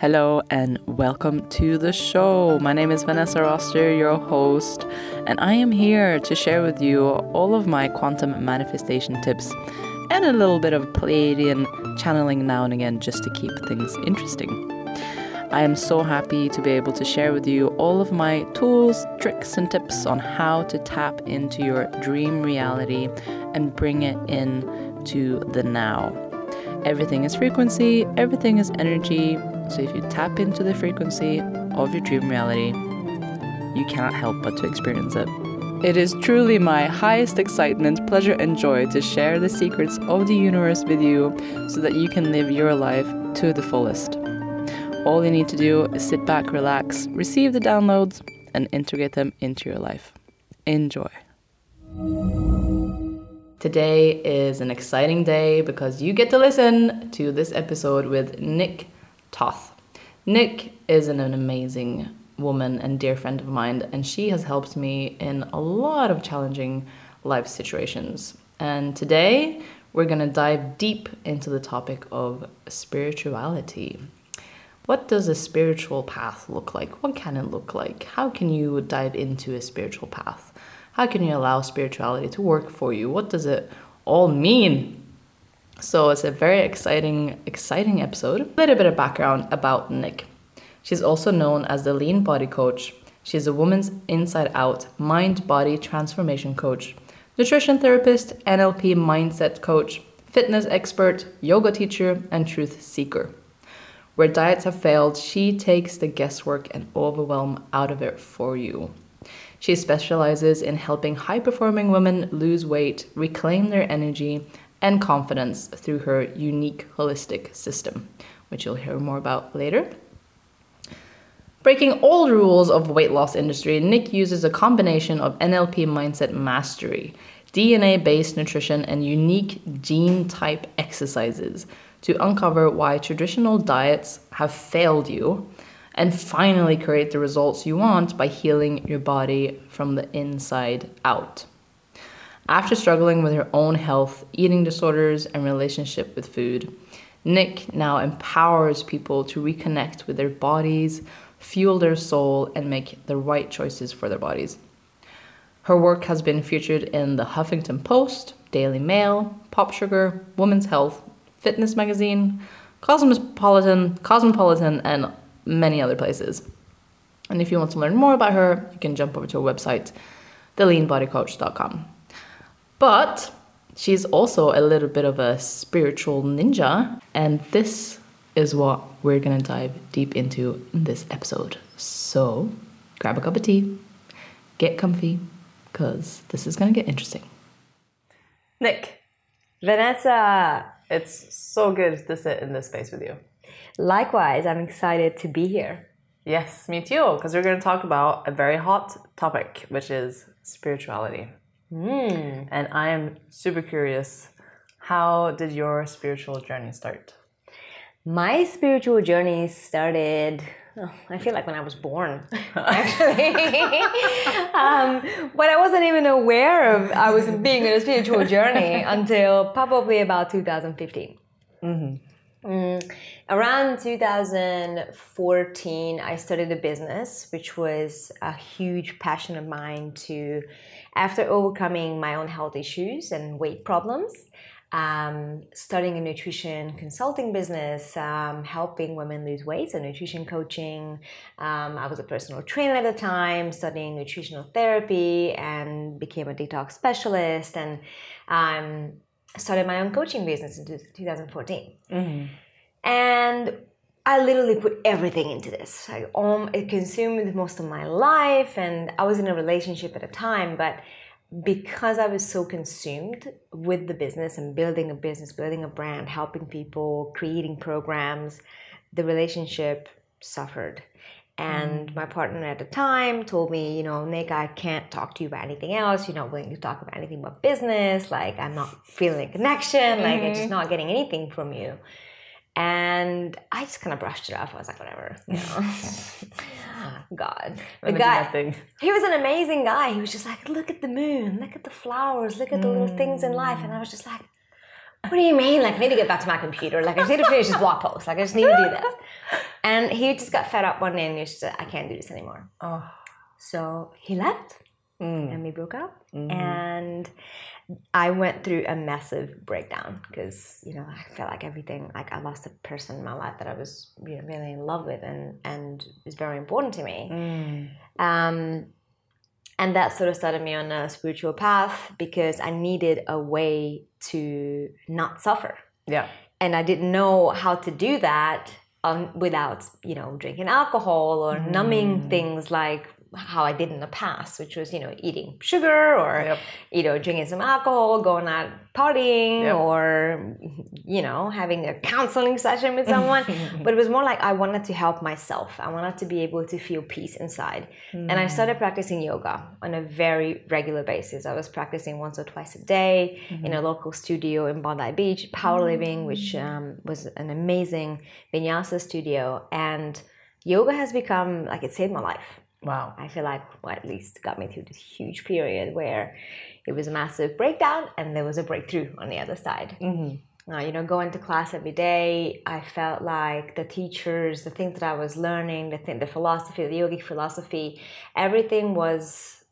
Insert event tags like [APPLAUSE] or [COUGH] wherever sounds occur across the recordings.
Hello and welcome to the show. My name is Vanessa Roster, your host, and I am here to share with you all of my quantum manifestation tips and a little bit of Pleiadian channeling now and again just to keep things interesting. I am so happy to be able to share with you all of my tools, tricks, and tips on how to tap into your dream reality and bring it in to the now. Everything is frequency, everything is energy. So if you tap into the frequency of your dream reality, you cannot help but to experience it. It is truly my highest excitement, pleasure, and joy to share the secrets of the universe with you so that you can live your life to the fullest. All you need to do is sit back, relax, receive the downloads, and integrate them into your life. Enjoy. Today is an exciting day because you get to listen to this episode with Nik Toth. Nik is an, amazing woman and dear friend of mine, and she has helped me in a lot of challenging life situations. And today we're going to dive deep into the topic of spirituality. What does a spiritual path look like? What can it look like? How can you dive into a spiritual path? How can you allow spirituality to work for you? What does it all mean? So it's a very exciting, exciting episode. A little bit of background about Nik. She's also known as the Lean Body Coach. She's a woman's inside out mind body transformation coach, nutrition therapist, NLP mindset coach, fitness expert, yoga teacher, and truth seeker. Where diets have failed, she takes the guesswork and overwhelm out of it for you. She specializes in helping high performing women lose weight, reclaim their energy and confidence through her unique holistic system, which you'll hear more about later. Breaking all rules of weight loss industry, Nik uses a combination of NLP mindset mastery, DNA based nutrition, and unique gene type exercises to uncover why traditional diets have failed you and finally create the results you want by healing your body from the inside out. After struggling with her own health, eating disorders, and relationship with food, Nik now empowers people to reconnect with their bodies, fuel their soul, and make the right choices for their bodies. Her work has been featured in the Huffington Post, Daily Mail, PopSugar, Women's Health, Fitness Magazine, Cosmopolitan, Cosmopolitan, and many other places. And if you want to learn more about her, you can jump over to her website, theleanbodycoach.com. But she's also a little bit of a spiritual ninja, and this is what we're gonna dive deep into in this episode. So grab a cup of tea, get comfy, because this is gonna get interesting. Nik. Vanessa. It's so good to sit in this space with you. Likewise, I'm excited to be here. Yes, me too, because we're going to talk about a very hot topic, which is spirituality. Mm. And I am super curious how did your spiritual journey start? My spiritual journey started Oh, I feel like when I was born, [LAUGHS] actually. [LAUGHS] um, but I wasn't even aware of I was being on a spiritual journey [LAUGHS] until probably about 2015. Mm-hmm. Mm, around 2014, I started a business, which was a huge passion of mine to, after overcoming my own health issues and weight problems, um, starting a nutrition consulting business, um, helping women lose weight, so nutrition coaching. Um, I was a personal trainer at the time, studying nutritional therapy, and became a detox specialist. And um, started my own coaching business in 2014. Mm-hmm. And I literally put everything into this. I, um, it consumed most of my life, and I was in a relationship at a time, but because I was so consumed with the business and building a business, building a brand, helping people, creating programs, the relationship suffered. And mm. my partner at the time told me, you know, Nik, I can't talk to you about anything else. You're not willing to talk about anything but business. Like, I'm not feeling a connection. Mm-hmm. Like, I'm just mm-hmm. not getting anything from you. And I just kind of brushed it off. I was like, whatever. You know? [LAUGHS] [LAUGHS] God. The guy, he was an amazing guy. He was just like, look at the moon, look at the flowers, look at the little things in life. And I was just like, what do you mean? Like, I need to get back to my computer. Like, I just need to finish this blog post. Like, I just need to do this. And he just got fed up one day and he just said, I can't do this anymore. Oh. So he left Mm. and we broke up. Mhm. And I went through a massive breakdown because, you know, I felt like everything, like I lost a person in my life that I was you know, really in love with and, and is very important to me. Mm. Um, and that sort of started me on a spiritual path because I needed a way to not suffer. Yeah. And I didn't know how to do that um, without, you know, drinking alcohol or numbing things like how I did in the past, which was, you know, eating sugar or, Yep. you know, drinking some alcohol, going out partying Yep. or, you know, having a counseling session with someone. [LAUGHS] but it was more like I wanted to help myself. I wanted to be able to feel peace inside. And I started mm. practicing yoga on a very regular basis. I was practicing once or twice a day in a mm-hmm. local studio in Bondi Beach, Power Living, which mm. um, was an amazing vinyasa studio. And yoga has become like it saved my life. Wow. I feel like, well, at least got me through this huge period where it was a massive breakdown and there was a breakthrough on the other side. Mm-hmm. Uh, you know, going to class every day, I felt like the teachers, the things that I was learning, the thing, the philosophy, the yogic philosophy, everything was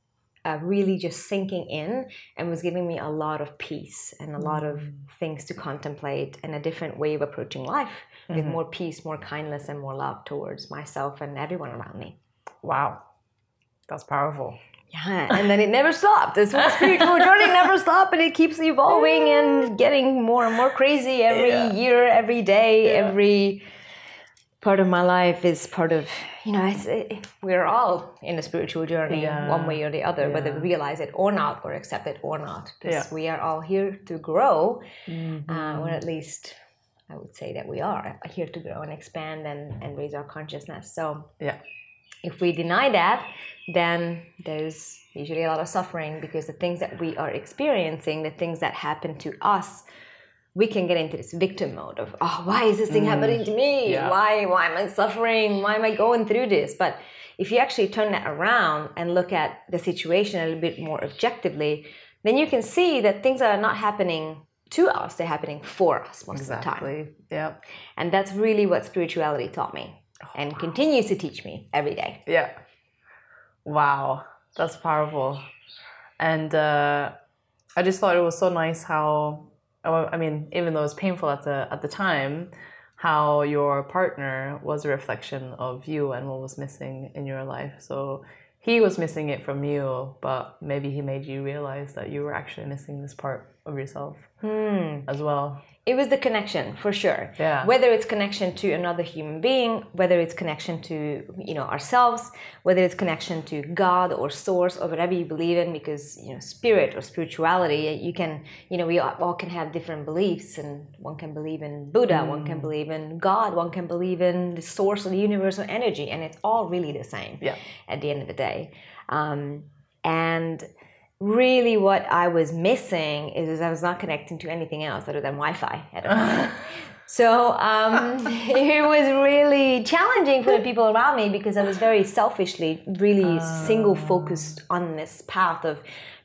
uh, really just sinking in and was giving me a lot of peace and a lot of things to contemplate and a different way of approaching life with more peace, more kindness, and more love towards myself and everyone around me. Wow. That's powerful. Yeah, and then it never stopped. This whole spiritual journey never [LAUGHS] stopped, and it keeps evolving and getting more and more crazy every Yeah. year, every day, Yeah. every part of my life is part of you know. It's, it, we're all in a spiritual journey, Yeah. one way or the other, whether we realize it or not, or accept it or not, because we are all here to grow, Mm-hmm. uh, or at least. I would say that we are here to grow and expand and, and raise our consciousness. So Yeah. If we deny that, then there's usually a lot of suffering because the things that we are experiencing, the things that happen to us, we can get into this victim mode of, oh, why is this thing happening to me? Mm. Yeah. Why, why am I suffering? Why am I going through this? But if you actually turn that around and look at the situation a little bit more objectively, then you can see that things are not happening to us, they're happening for us most of the time. Exactly. Yeah. And that's really what spirituality taught me and continues to teach me every day. Yeah. Wow. That's powerful. And uh, I just thought it was so nice how, oh, I mean, even though it was painful at the at the time, how your partner was a reflection of you and what was missing in your life. So he was missing it from you, but maybe he made you realize that you were actually missing this part of yourself as well. It was the connection for sure. Yeah. Whether it's connection to another human being, whether it's connection to you know ourselves, whether it's connection to God or source or whatever you believe in, because you know spirit or spirituality, you can you know we all can have different beliefs, and one can believe in Buddha, one Mm. can believe in God, one can believe in the source of the universal energy, and it's all really the same. Yeah. At the end of the day, um, and really what I was missing is I was not connecting to anything else other than Wi-Fi at the. [LAUGHS] So um, [LAUGHS] it was really challenging for the people around me because I was very selfishly, really single focused on this path of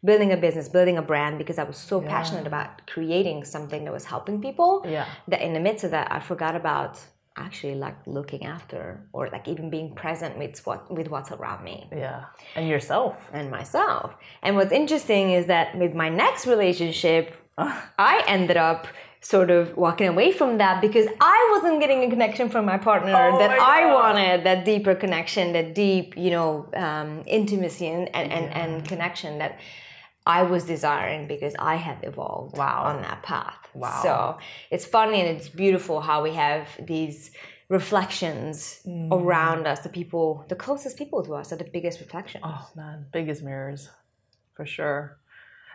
building a business, building a brand because I was so passionate about creating something that was helping people. Yeah. That in the midst of that, I forgot about actually like looking after or like even being present with what with what's around me Yeah. And yourself. and myself. And what's interesting is that with my next relationship, [LAUGHS] I ended up sort of walking away from that because I wasn't getting a connection from my partner Oh that my I wanted, that deeper connection, that deep, you know, um, intimacy and, and, and, and connection that I was desiring because I had evolved Wow. on that path. Wow. So it's funny and it's beautiful how we have these reflections Mm. around us, the people, the closest people to us are the biggest reflections. Oh man, biggest mirrors, for sure.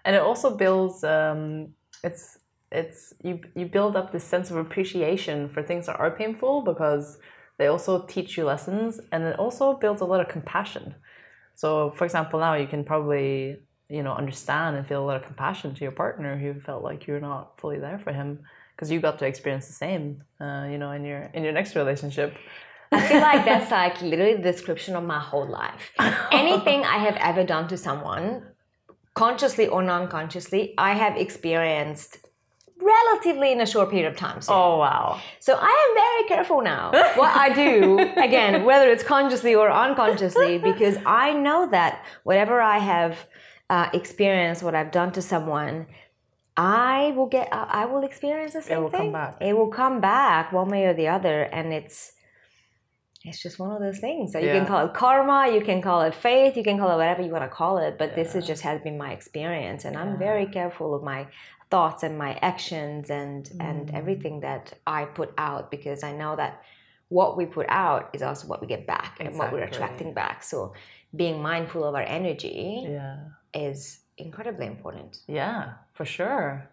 And it also builds. Um, it's it's you you build up this sense of appreciation for things that are painful because they also teach you lessons, and it also builds a lot of compassion. So, for example, now you can probably you know understand and feel a lot of compassion to your partner who felt like you're not fully there for him because you got to experience the same, uh, you know, in your in your next relationship. I feel like that's like literally the description of my whole life. Anything I have ever done to someone, consciously or non consciously, I have experienced relatively in a short period of time. soon. Oh wow. So I am very careful now what I do, [LAUGHS] again, whether it's consciously or unconsciously, because I know that whatever I have uh, experienced, what I've done to someone, I will get, uh, I will experience the same will come thing. back. It will come back one way or the other, and it's. It's just one of those things that you can call it karma, you can call it faith, you can call it whatever you want to call it. But this is just has been my experience, and I'm very careful of my thoughts and my actions and and Mm. everything that I put out because I know that what we put out is also what we get back and what we're attracting back. So being mindful of our energy Yeah. is incredibly important. Yeah, for sure.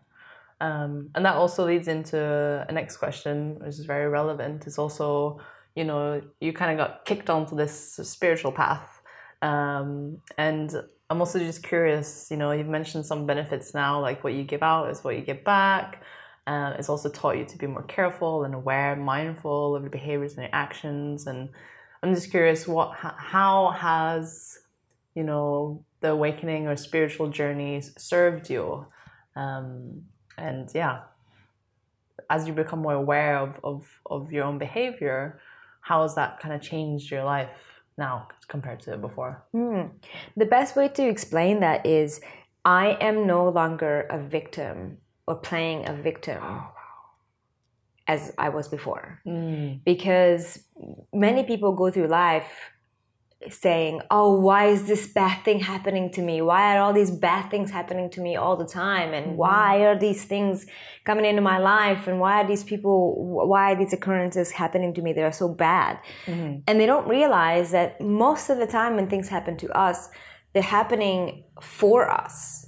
Um, and that also leads into a next question, which is very relevant. It's also, you know, you kind of got kicked onto this spiritual path. Um, and I'm also just curious, you know, you've mentioned some benefits now, like what you give out is what you get back. Uh, it's also taught you to be more careful and aware, mindful of your behaviors and your actions. And I'm just curious, what, how has, you know, the awakening or spiritual journeys served you? Um, and yeah, as you become more aware of, of, of your own behavior, how has that kind of changed your life now compared to before? Hmm. The best way to explain that is I am no longer a victim or playing a victim as I was before. Mm. Because many people go through life saying, Oh, why is this bad thing happening to me? Why are all these bad things happening to me all the time? And mm-hmm. why are these things coming into my life? And why are these people, why are these occurrences happening to me that are so bad? Mm-hmm. And they don't realize that most of the time when things happen to us, they're happening for us,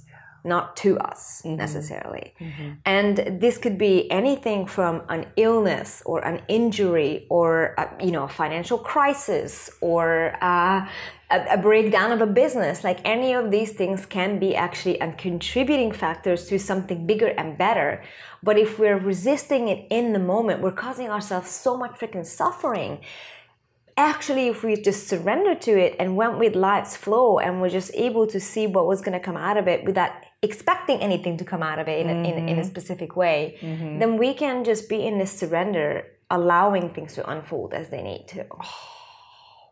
not to us mm-hmm. necessarily. Mm-hmm. And this could be anything from an illness or an injury or a, you know a financial crisis or uh, a, a breakdown of a business. Like any of these things can be actually a contributing factors to something bigger and better. But if we're resisting it in the moment, we're causing ourselves so much freaking suffering actually if we just surrender to it and went with life's flow and we're just able to see what was going to come out of it without expecting anything to come out of it in, a, in, in a mm-hmm. specific way mm-hmm. then we can just be in this surrender allowing things to unfold as they need to. Oh,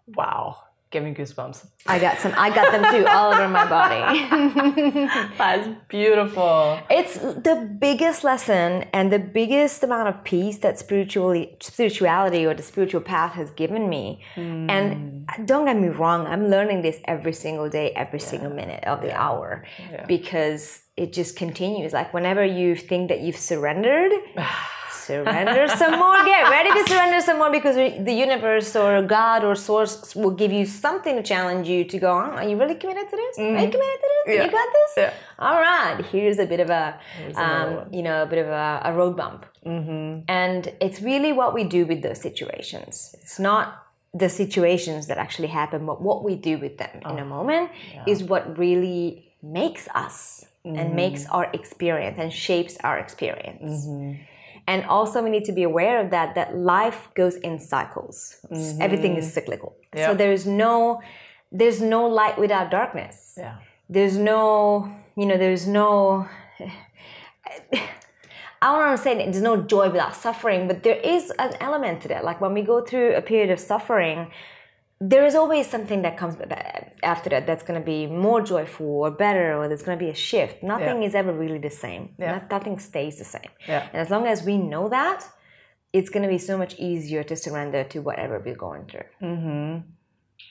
wow. Give me goosebumps. i got some i got them too all over my body [LAUGHS] That's beautiful. It's the biggest lesson and the biggest amount of peace that spiritually spirituality or the spiritual path has given me. And hmm. don't get me wrong, I'm learning this every single day, every single minute of the hour because it just continues. Like whenever you think that you've surrendered, [SIGHS] [SIGHS] [SIGHS] surrender some more. Get ready to surrender some more because the universe or God or source will give you something to challenge you to go on. Are you really committed to this? Are you committed to this? Yeah. You got this? Yeah. All right. Here's a bit of a, um, you know, a bit of a, a road bump. Mm-hmm. And it's really what we do with those situations. It's not the situations that actually happen, but what we do with them in a moment is what really makes us and makes our experience and shapes our experience. And also, we need to be aware of that, that life goes in cycles. Mm-hmm. Everything is cyclical. So there's no, there's no light without darkness Yeah. there's no you know there's no I don't want to say there's no joy without suffering, but there is an element to that. Like when we go through a period of suffering, there is always something that comes after that that's going to be more joyful or better, or there's going to be a shift. Nothing Yeah. is ever really the same. Yeah. Nothing stays the same. Yeah. And as long as we know that, it's going to be so much easier to surrender to whatever we're going through. Mm-hmm.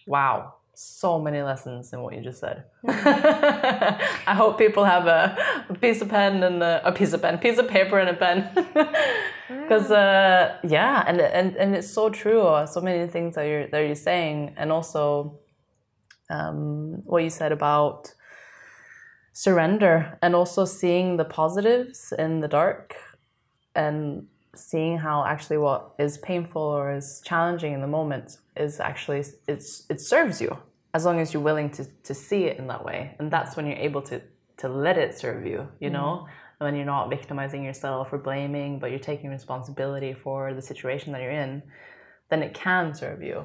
Wow. So many lessons in what you just said. [LAUGHS] I hope people have a, a piece of pen and a, a piece of pen, piece of paper and a pen. [LAUGHS] Because uh, yeah, and, and and it's so true. uh, So many things that you're that you're saying, and also um, what you said about surrender, and also seeing the positives in the dark, and seeing how actually what is painful or is challenging in the moment is actually it's it serves you as long as you're willing to to see it in that way. And that's when you're able to to let it serve you you know? When you're not victimizing yourself or blaming but you're taking responsibility for the situation that you're in then it can serve you.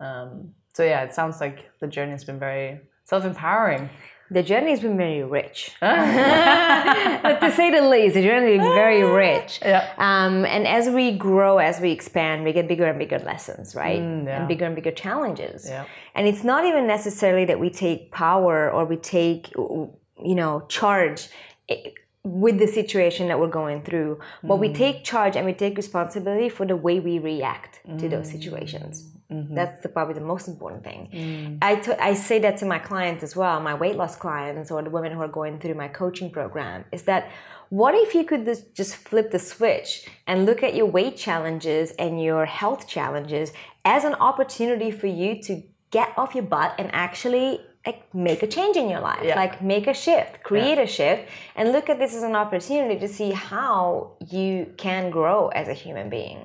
Um, so yeah it sounds like the journey has been very self-empowering the journey has been very rich. Ah. [LAUGHS] to say the least, the journey is very ah. rich. Yeah. Um, and as we grow, as we expand, we get bigger and bigger lessons, right? Mm, yeah. And bigger and bigger challenges. Yeah. And it's not even necessarily that we take power or we take, you know, charge eh, with the situation that we're going through, but we mm. take charge and we take responsibility for the way we react to those situations. Mm. Mm-hmm. That's the, probably the most important thing. Mm. I t- I say that to my clients as well, my weight loss clients or the women who are going through my coaching program, is that what if you could just- just flip the switch and look at your weight challenges and your health challenges as an opportunity for you to get off your butt and actually like make a change in your life Yeah. like make a shift create a shift and look at this as an opportunity to see how you can grow as a human being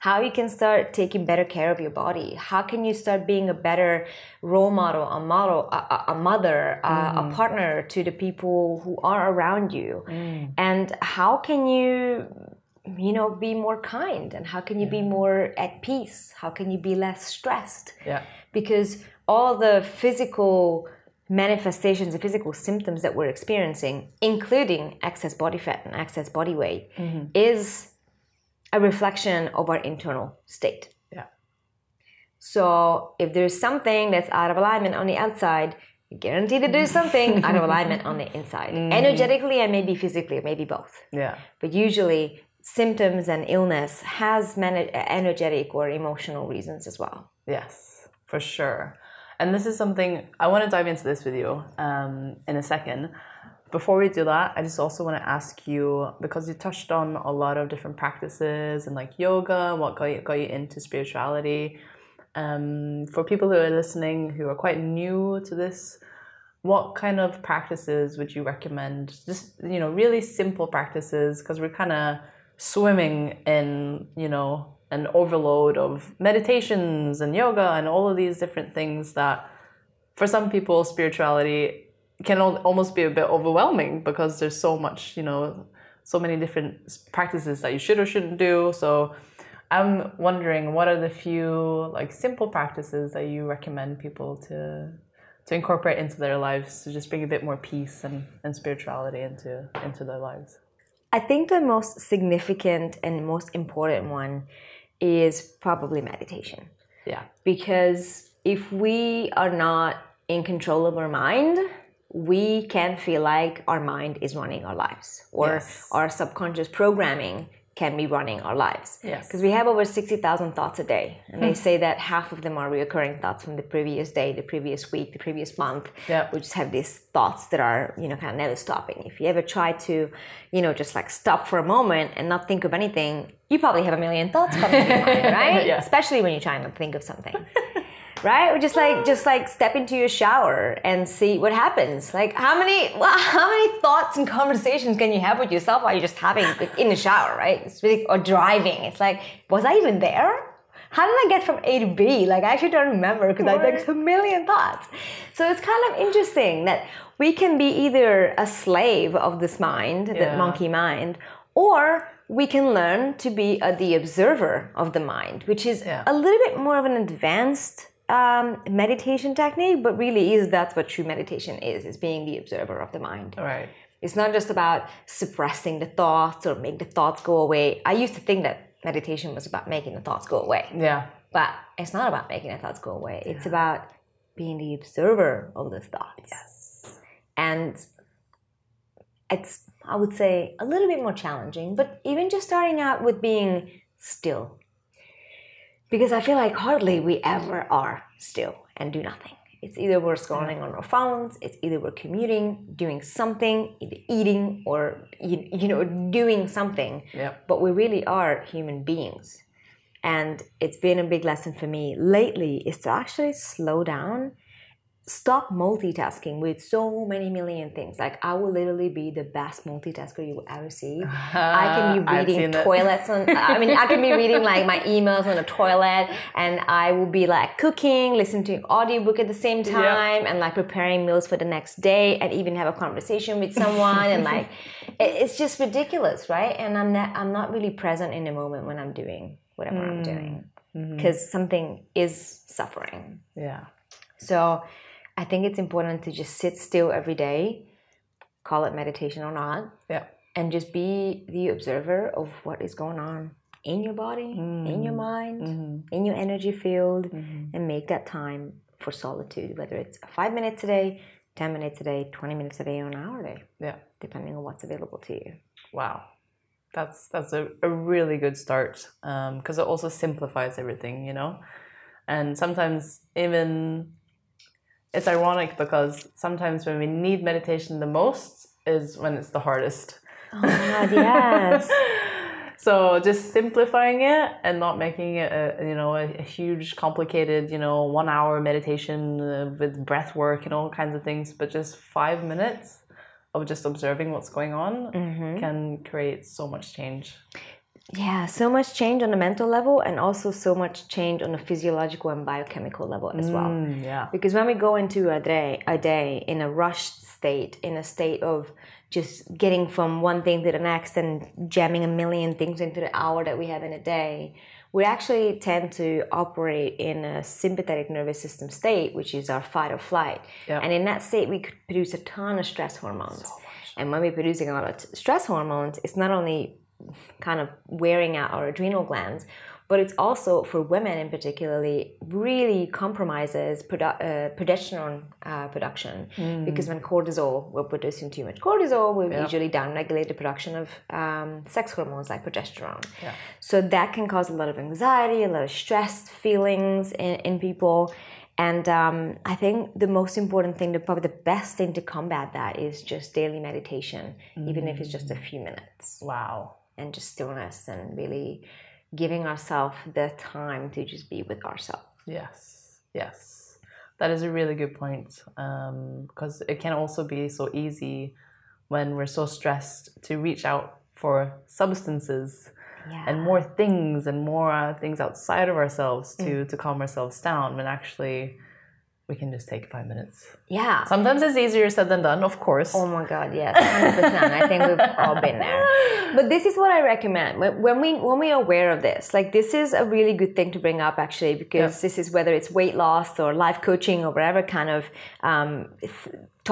how you can start taking better care of your body. How can you start being a better role model a model a, a- mother a, a mm. partner to the people who are around you? Mm. And how can you you know be more kind? And how can you be more at peace? How can you be less stressed? Yeah. because all the physical manifestations, the physical symptoms that we're experiencing, including excess body fat and excess body weight, mm-hmm. is a reflection of our internal state. Yeah. So if there's something that's out of alignment on the outside, you're guaranteed to do something out of alignment on the inside. Energetically and maybe physically, maybe both. Yeah. But usually symptoms and illness has man- energetic or emotional reasons as well. Yes, for sure. And this is something I want to dive into this with you um, in a second. Before we do that, I just also want to ask you because you touched on a lot of different practices and like yoga, what got you, got you into spirituality. Um, for people who are listening who are quite new to this, what kind of practices would you recommend? Just you know, really simple practices because we're kind of swimming in you know an overload of meditations and yoga and all of these different things that for some people spirituality can al- almost be a bit overwhelming because there's so much you know so many different practices that you should or shouldn't do. So i'm wondering what are the few like simple practices that you recommend people to to incorporate into their lives to just bring a bit more peace and, and spirituality into into their lives? I think the most significant and most important one is probably meditation. yeah. Because if we are not in control of our mind, we can feel like our mind is running our lives or Yes. our subconscious programming can be running our lives. Yes. Because we have over 60,000 thoughts a day. And they hmm. say that half of them are reoccurring thoughts from the previous day, the previous week, the previous month. Yeah. We just have these thoughts that are, you know, kind of never stopping. If you ever try to, you know, just like stop for a moment and not think of anything, you probably have a million thoughts coming to your mind, [LAUGHS] right? Yeah. Especially when you're trying to think of something [LAUGHS] right? Or just like just like step into your shower and see what happens. Like how many [LAUGHS] well, how many thoughts and conversations can you have with yourself while you're just having like, in the shower, right? It's really or driving. It's like was I even there? How did I get from A to B? Like I actually don't remember because I had like a million thoughts. So it's kind of interesting that we can be either a slave of this mind, Yeah. that monkey mind, or we can learn to be uh, the observer of the mind, which is Yeah. a little bit more of an advanced um, meditation technique, but really is that's what true meditation is: is being the observer of the mind. right It's not just about suppressing the thoughts or make the thoughts go away. I used to think that meditation was about making the thoughts go away, yeah but it's not about making the thoughts go away. It's about being the observer of those thoughts. yes And it's, I would say, a little bit more challenging, but even just starting out with being still. Because I feel like hardly we ever are still and do nothing. It's either we're scrolling on our phones, it's either we're commuting, doing something, either eating or you, you know doing something. Yep. But we really are human beings. And it's been a big lesson for me lately is to actually slow down stop multitasking with so many million things. Like I will literally be the best multitasker you will ever see. I can be [LAUGHS] reading toilets on I mean I can be reading like my [LAUGHS] emails on the toilet and I will be like cooking, listening to an audiobook at the same time and like preparing meals for the next day and even have a conversation with someone and like [LAUGHS] it- it's just ridiculous, right? And I'm not I'm not really present in the moment when I'm doing whatever I'm doing Mm-hmm. because something is suffering. yeah So I think it's important to just sit still every day, call it meditation or not, Yeah. and just be the observer of what is going on in your body, in your mm-hmm. mind, mm-hmm. in your energy field, mm-hmm. and make that time for solitude, whether it's five minutes a day, 10 minutes a day, 20 minutes a day, or an hour a day, Yeah. depending on what's available to you. Wow. That's that's a, a really good start um, because it also simplifies everything, you know. And sometimes even it's ironic because sometimes when we need meditation the most is when it's the hardest. Oh my God, yes. [LAUGHS] so just simplifying it and not making it a, you know a, a huge complicated you know one hour meditation uh, with breath work and all kinds of things but just five minutes of just observing what's going on can create so much change Yeah, so much change on a mental level and also so much change on a physiological and biochemical level as well. Mm, yeah Because when we go into a day, a day in a rushed state, in a state of just getting from one thing to the next and jamming a million things into the hour that we have in a day, we actually tend to operate in a sympathetic nervous system state, which is our fight or flight. Yeah. And in that state, we could produce a ton of stress hormones. and when we're producing a lot of stress hormones, it's not only kind of wearing out our adrenal glands, but it's also for women in particularly really compromises produ- uh, progesterone uh, production. Because when cortisol we're producing too much cortisol we usually downregulate the production of um, sex hormones like progesterone. Yeah. so that can cause a lot of anxiety a lot of stress feelings in, in people. And um, I think the most important thing, the, probably the best thing to combat that is just daily meditation, even if it's just a few minutes. Wow and just stillness and really giving ourselves the time to just be with ourselves. yes yes that is a really good point because it can also be so easy when we're so stressed to reach out for substances Yeah. and more things and more uh, things outside of ourselves to to calm ourselves down when actually we can just take five minutes yeah. sometimes it's easier said than done of course Oh my God, yes, hundred percent. I think we've all been there. [LAUGHS] But this is what I recommend when we when we are aware of this. Like this is a really good thing to bring up actually because this is whether it's weight loss or life coaching or whatever kind of um,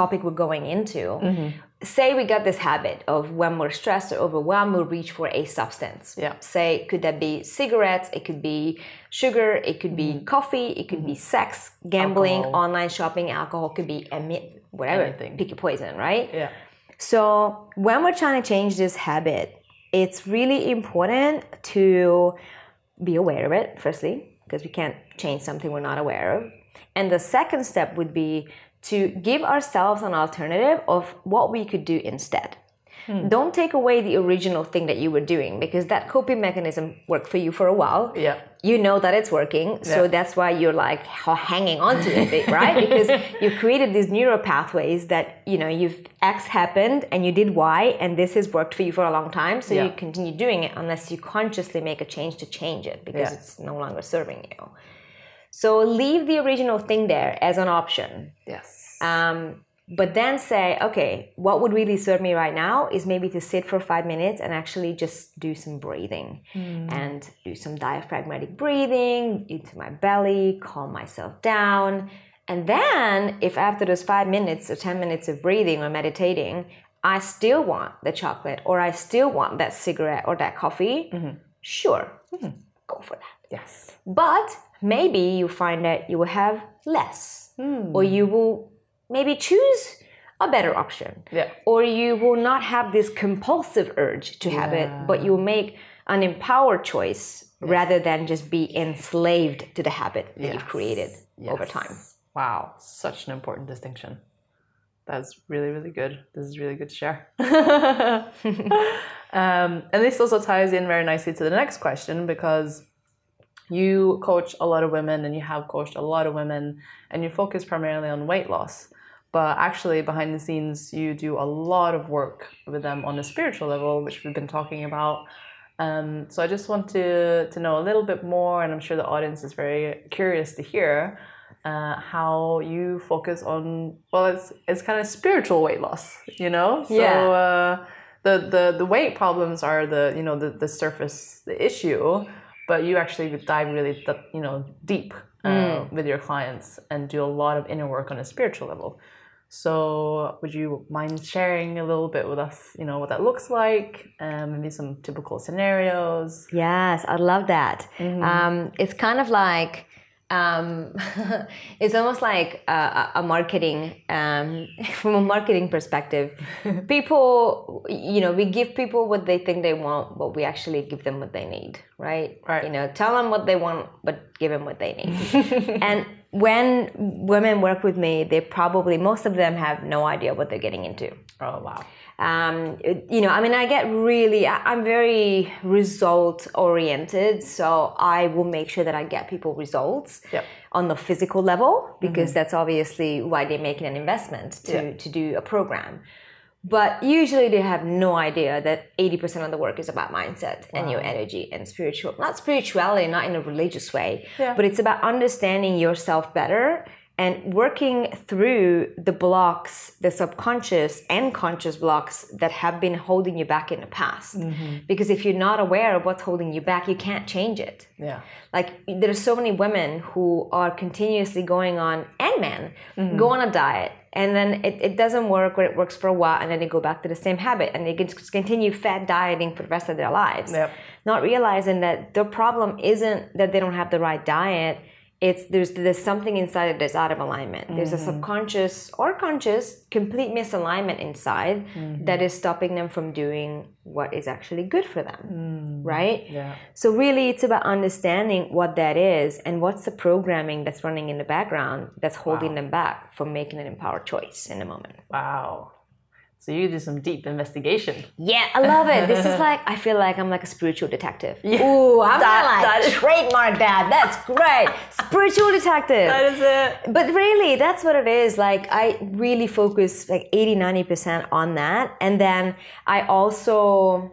topic we're going into. Mm-hmm. Say we got this habit of when we're stressed or overwhelmed, we'll reach for a substance. Yeah. Say could that be cigarettes? It could be sugar. It could be mm-hmm. coffee. It could be mm-hmm. sex, gambling, Alcohol. online shopping. Alcohol could be emit whatever. Anything. Pick your poison, right? yeah So when we're trying to change this habit, it's really important to be aware of it, firstly, because we can't change something we're not aware of. And the second step would be to give ourselves an alternative of what we could do instead. Hmm. Don't take away the original thing that you were doing because that coping mechanism worked for you for a while yeah you know that it's working so Yeah. that's why you're like hanging on to it [LAUGHS] right because you created these neural pathways that you know you've x happened and you did y and this has worked for you for a long time so you continue doing it unless you consciously make a change to change it because Yeah. it's no longer serving you so leave the original thing there as an option. Yes. Um, but then say, okay, what would really serve me right now is maybe to sit for five minutes and actually just do some breathing hmm. and do some diaphragmatic breathing into my belly, calm myself down. And then, if after those five minutes or 10 minutes of breathing or meditating, I still want the chocolate or I still want that cigarette or that coffee, mm-hmm. sure, mm-hmm. go for that. yes. But maybe you find that you will have less, or you will maybe choose a better option, yeah or you will not have this compulsive urge to have it, but you will make an empowered choice rather than just be enslaved to the habit that you've Yes. created over time. Wow, such an important distinction. That's really, really good. This is really good to share. [LAUGHS] [LAUGHS] um, and this also ties in very nicely to the next question because you coach a lot of women and you have coached a lot of women and you focus primarily on weight loss. But actually, behind the scenes, you do a lot of work with them on a spiritual level, which we've been talking about. Um, so I just want to to know a little bit more, and I'm sure the audience is very curious to hear uh, how you focus on. Well, it's it's kind of spiritual weight loss, you know. So Yeah. uh, the the the weight problems are the you know the the surface the issue, but you actually dive really you know deep uh, mm. with your clients and do a lot of inner work on a spiritual level. So, would you mind sharing a little bit with us, you know, what that looks like, and maybe some typical scenarios? Yes, I love that. Mm-hmm. Um, it's kind of like um, [LAUGHS] it's almost like a, a marketing um, [LAUGHS] from a marketing perspective. [LAUGHS] People you know we give people what they think they want but we actually give them what they need right? Right. You know tell them what they want but give them what they need. And when women work with me they probably most of them have no idea what they're getting into. Oh wow um, you know, I mean, I get really, I'm very result oriented. So I will make sure that I get people results yep. on the physical level because mm-hmm. that's obviously why they're making an investment to, to do a program. But usually they have no idea that 80% of the work is about mindset wow. and your energy and spiritual, not spirituality, not in a religious way, yeah. but it's about understanding yourself better and working through the blocks, the subconscious and conscious blocks that have been holding you back in the past. Mm-hmm. Because if you're not aware of what's holding you back, you can't change it. Yeah. Like there's so many women who are continuously going on, and men, mm-hmm. go on a diet, and then it, it doesn't work or it works for a while, and then they go back to the same habit and they can continue fat dieting for the rest of their lives. Yep. Not realizing that the problem isn't that they don't have the right diet it's there's there's something inside that's out of alignment. Mm-hmm. There's a mm-hmm. subconscious or conscious complete misalignment inside mm-hmm. that is stopping them from doing what is actually good for them. Mm-hmm. Right? Yeah. So really it's about understanding what that is and what's the programming that's running in the background that's holding wow. them back from making an empowered choice in the moment. Wow. So you do some deep investigation. Yeah, I love it. This is [LAUGHS] like I feel like I'm like a spiritual detective. Yeah. Ooh, I'm [LAUGHS] that, like that is... trademark that. That's great. spiritual detective. That is it. But really, that's what it is. Like I really focus like 80, 90% on that. And then I also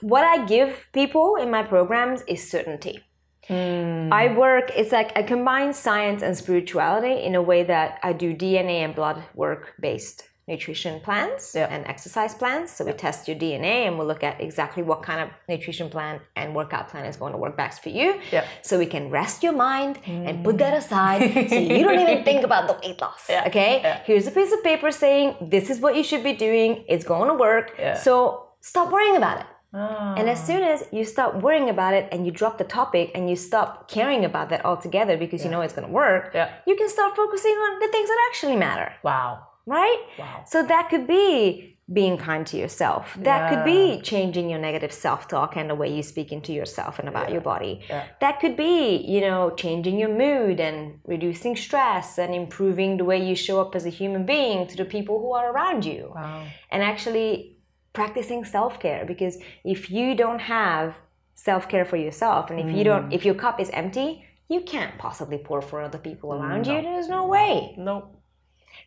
what I give people in my programs is certainty. Mm. I work, it's like I combine science and spirituality in a way that I do DNA and blood work based nutrition plans yeah. and exercise plans. So we test your DNA and we'll look at exactly what kind of nutrition plan and workout plan is going to work best for you. Yeah. So we can rest your mind mm. and put that aside so you don't even think about the weight loss. [LAUGHS] Yeah. Okay? Yeah. Here's a piece of paper saying this is what you should be doing. It's going to work. So stop worrying about it. Oh. And as soon as you stop worrying about it and you drop the topic and you stop caring about that altogether because you know it's going to work, yeah. you can start focusing on the things that actually matter. Wow right? Wow. So that could be being kind to yourself. That yeah. could be changing your negative self-talk and the way you speak into yourself and about yeah. your body. Yeah. That could be, you know, changing your mood and reducing stress and improving the way you show up as a human being to the people who are around you. Wow. And actually practicing self-care because if you don't have self-care for yourself and if mm. you don't if your cup is empty, you can't possibly pour for other people around no. you. There's no way. Nope.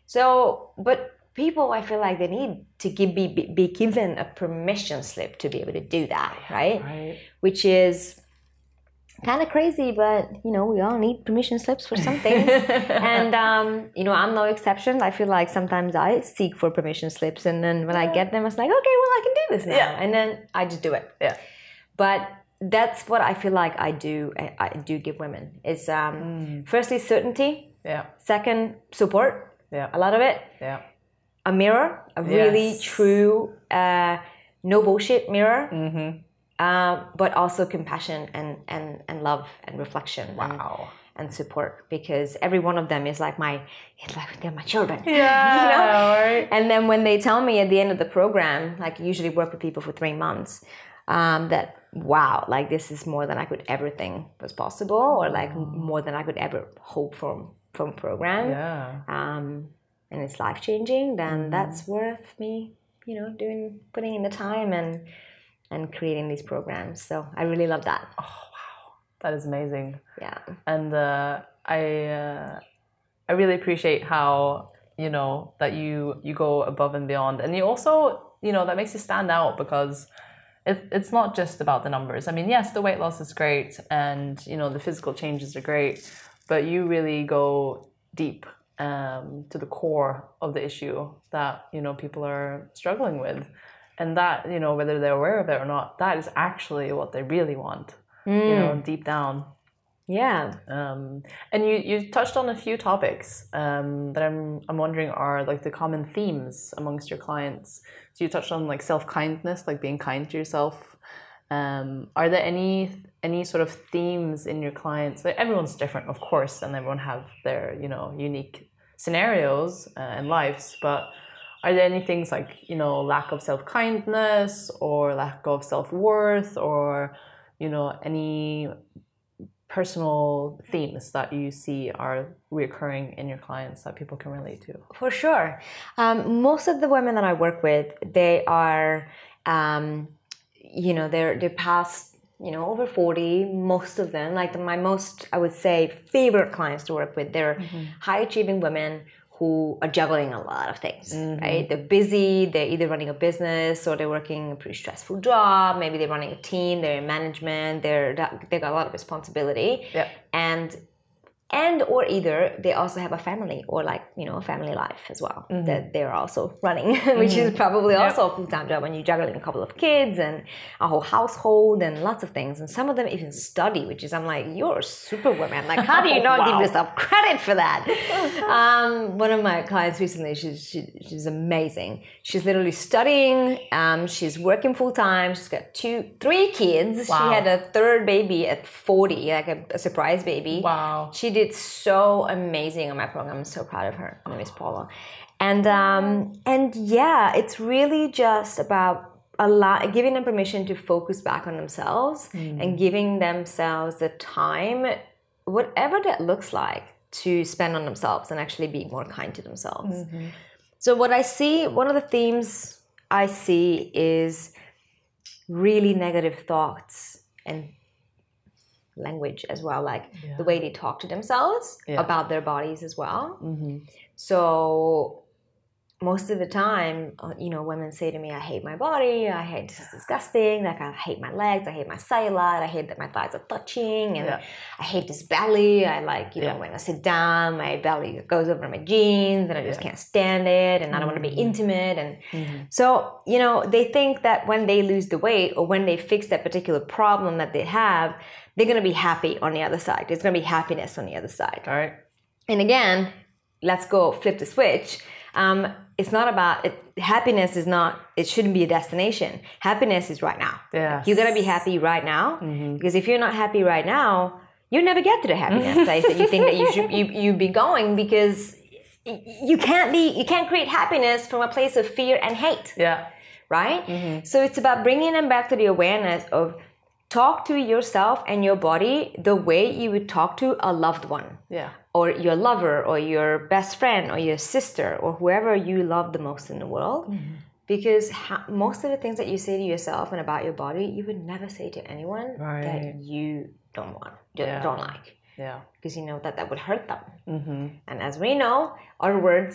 So, but people, I feel like they need to give, be, be given a permission slip to be able to do that, right? Right. Which is kind of crazy, but you know, we all need permission slips for something. [LAUGHS] and um, you know, I'm no exception. I feel like sometimes I seek for permission slips, and then when. I get them, it's like, okay, well, I can do this now, yeah. and then I just do it. Yeah. But that's what I feel like I do. I, I do give women is um, mm. firstly certainty. Yeah. Second, support yeah. A lot of it. Yeah. A mirror, a really yes. true, uh, no bullshit mirror. Mm-hmm. Uh, but also compassion and, and, and love and reflection. Wow. And, and support because every one of them is like my it's like they're my children yeah [LAUGHS] you know? right. and then when they tell me at the end of the program like usually work with people for three months um, that wow like this is more than i could ever think was possible or like more than i could ever hope from from program yeah. um, and it's life changing then mm. that's worth me you know doing putting in the time and and creating these programs. So i really love that. Oh wow. That is amazing. Yeah. And uh, i uh, i really appreciate how you know that you you go above and beyond. And you also you know that makes you stand out because it, it's not just about the numbers. I mean yes the weight loss is great and you know the physical changes are great but you really go deep um, to the core of the issue that you know people are struggling with, and that you know whether they're aware of it or not, that is actually what they really want. you know, deep down. Yeah. Um, and you, you touched on a few topics um, that I'm, I'm wondering are like the common themes amongst your clients. So you touched on like self kindness, like being kind to yourself. Um, are there any any sort of themes in your clients? Everyone's different, of course, and everyone have their you know unique scenarios uh, and lives. But are there any things like you know lack of self kindness or lack of self worth or you know any personal themes that you see are reoccurring in your clients that people can relate to? For sure. Um, most of the women that I work with, they are, um, you know, they're past, you know, over forty. Most of them, like my most, I would say, favorite clients to work with, they're mm-hmm. high achieving women who are juggling a lot of things, mm-hmm. right? They're busy, they're either running a business or they're working a pretty stressful job, maybe they're running a team, they're in management, they're they've got a lot of responsibility. Yep. And and or either they also have a family or like you know a family life as well mm-hmm. that they're also running [LAUGHS] which mm-hmm. is probably yep. also a full-time job when you're juggling a couple of kids and a whole household and lots of things and some of them even study which is i'm like you're a superwoman like how do you [LAUGHS] not wow. give yourself credit for that [LAUGHS] um, one of my clients recently she's she, she's amazing she's literally studying um, she's working full-time she's got two three kids wow. she had a third baby at 40 like a, a surprise baby wow she did so amazing on my program. I'm so proud of her. Her name is Paula. And um, and yeah, it's really just about a lot giving them permission to focus back on themselves mm. and giving themselves the time, whatever that looks like, to spend on themselves and actually be more kind to themselves. Mm-hmm. So what I see, one of the themes I see is really negative thoughts and language as well, like yeah. the way they talk to themselves yeah. about their bodies as well. Mm-hmm. So most of the time, uh, you know, women say to me, I hate my body, I hate this is disgusting, like I hate my legs, I hate my cellulite, I hate that my thighs are touching, and yeah. I hate this belly. I like, you know, when I sit down, my belly goes over my jeans, and I just yeah. can't stand it, and. I don't want to be mm-hmm. intimate. And mm-hmm. so, you know, they think that when they lose the weight or when they fix that particular problem that they have, they're going to be happy on the other side. There's going to be happiness on the other side. All right. And again, let's go flip the switch. Um, it's not about it, happiness is not it shouldn't be a destination. Happiness is right now. Yeah you got to be happy right now. Mm-hmm. because if you're not happy right now you never get to the happiness [LAUGHS] place that you think that you should you, you be going because you can't be you can't create happiness from a place of fear and hate. Yeah. Right? Mm-hmm. so it's about bringing them back to the awareness of talk to yourself and your body the way you would talk to a loved one. Yeah. Or your lover or your best friend or your sister or whoever you love the most in the world. Mm-hmm. Because ha- most of the things that you say to yourself and about your body, you would never say to anyone right. that you don't want, yeah. don't like. Yeah. Because you know that that would hurt them. Mm-hmm. And as we know, our words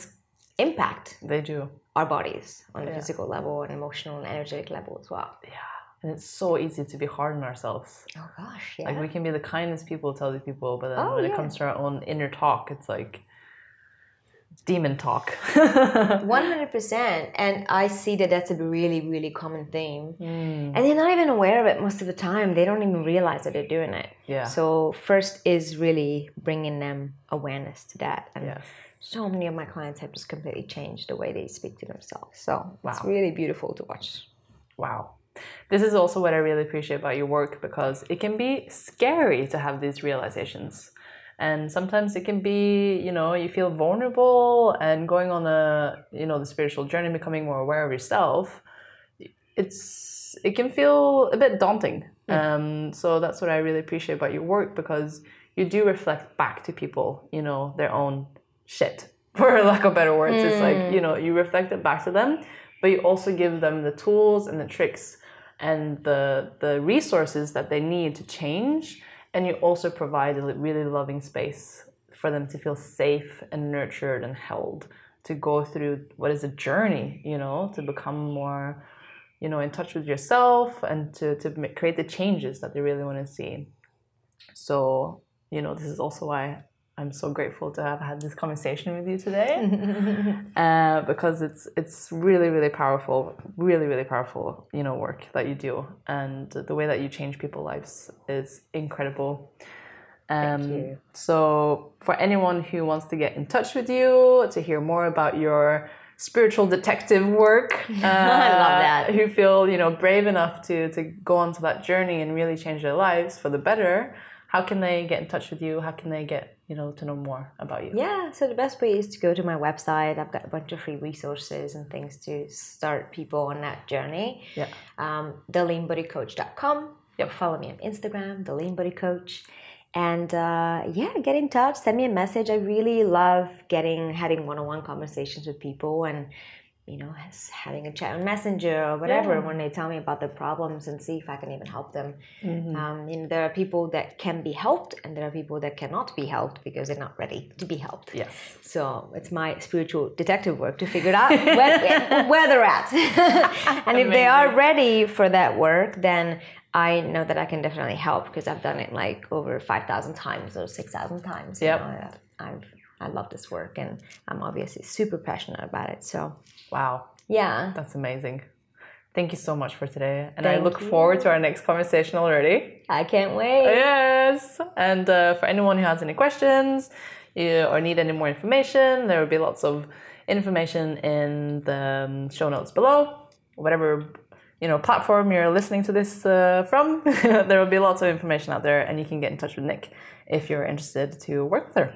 impact. They do. Our bodies on the physical level and emotional and energetic level as well. Yeah and it's so easy to be hard on ourselves. Oh gosh, yeah. Like we can be the kindest people to other people, but then oh, when yeah. it comes to our own inner talk, it's like demon talk. [LAUGHS] One hundred percent, and I see that that's a really, really common theme. Mm. And they're not even aware of it most of the time. They don't even realize that they're doing it. Yeah. So first is really bringing them awareness to that, and yes. so many of my clients have just completely changed the way they speak to themselves. So wow. it's really beautiful to watch. Wow. This is also what I really appreciate about your work because it can be scary to have these realizations. And sometimes it can be, you know, you feel vulnerable and going on a, you know, the spiritual journey, becoming more aware of yourself. It's it can feel a bit daunting. Mm. Um, so that's what I really appreciate about your work because you do reflect back to people, you know, their own shit, [LAUGHS] for lack of better words. Mm. It's like, mm. you know, you reflect it back to them, but you also give them the tools and the tricks and the the resources that they need to change and you also provide a really loving space for them to feel safe and nurtured and held to go through what is a journey you know to become more you know in touch with yourself and to, to create the changes that they really want to see. So you know this is also why I'm so grateful to have had this conversation with you today [LAUGHS] uh, because it's it's really really powerful, really really powerful, you know, work that you do, and the way that you change people's lives is incredible. Um, Thank you. So, for anyone who wants to get in touch with you to hear more about your spiritual detective work, uh, [LAUGHS] I love that. Who feel you know brave enough to to go onto that journey and really change their lives for the better. How can they get in touch with you? How can they get you know to know more about you? Yeah, so the best way is to go to my website. I've got a bunch of free resources and things to start people on that journey. Yeah. Um, theleanbodycoach.com. Yep. Follow me on Instagram, the Lean Body Coach. And uh, yeah, get in touch. Send me a message. I really love getting having one-on-one conversations with people and you know has- having a chat on Messenger or whatever Yeah. when they tell me about their problems and see if I can even help them. Mm-hmm. Um, you know, there are people that can be helped and there are people that cannot be helped because they're not ready to be helped. Yes. So it's my spiritual detective work to figure out [LAUGHS] where, where they're at. [LAUGHS] and if they are ready for that work, then I know that I can definitely help because I've done it like over 5,000 times or 6,000 times. you Yep. know, I've, I love this work and I'm obviously super passionate about it. So Wow. yeah. That's amazing. Thank you so much for today. And I look you. forward to our next conversation already. I can't wait. Yes. And uh, for anyone who has any questions you, or need any more information, there will be lots of information in the um, show notes below. Whatever you know platform you're listening to this uh, from, [LAUGHS] there will be lots of information out there, and you can get in touch with Nik if you're interested to work with her.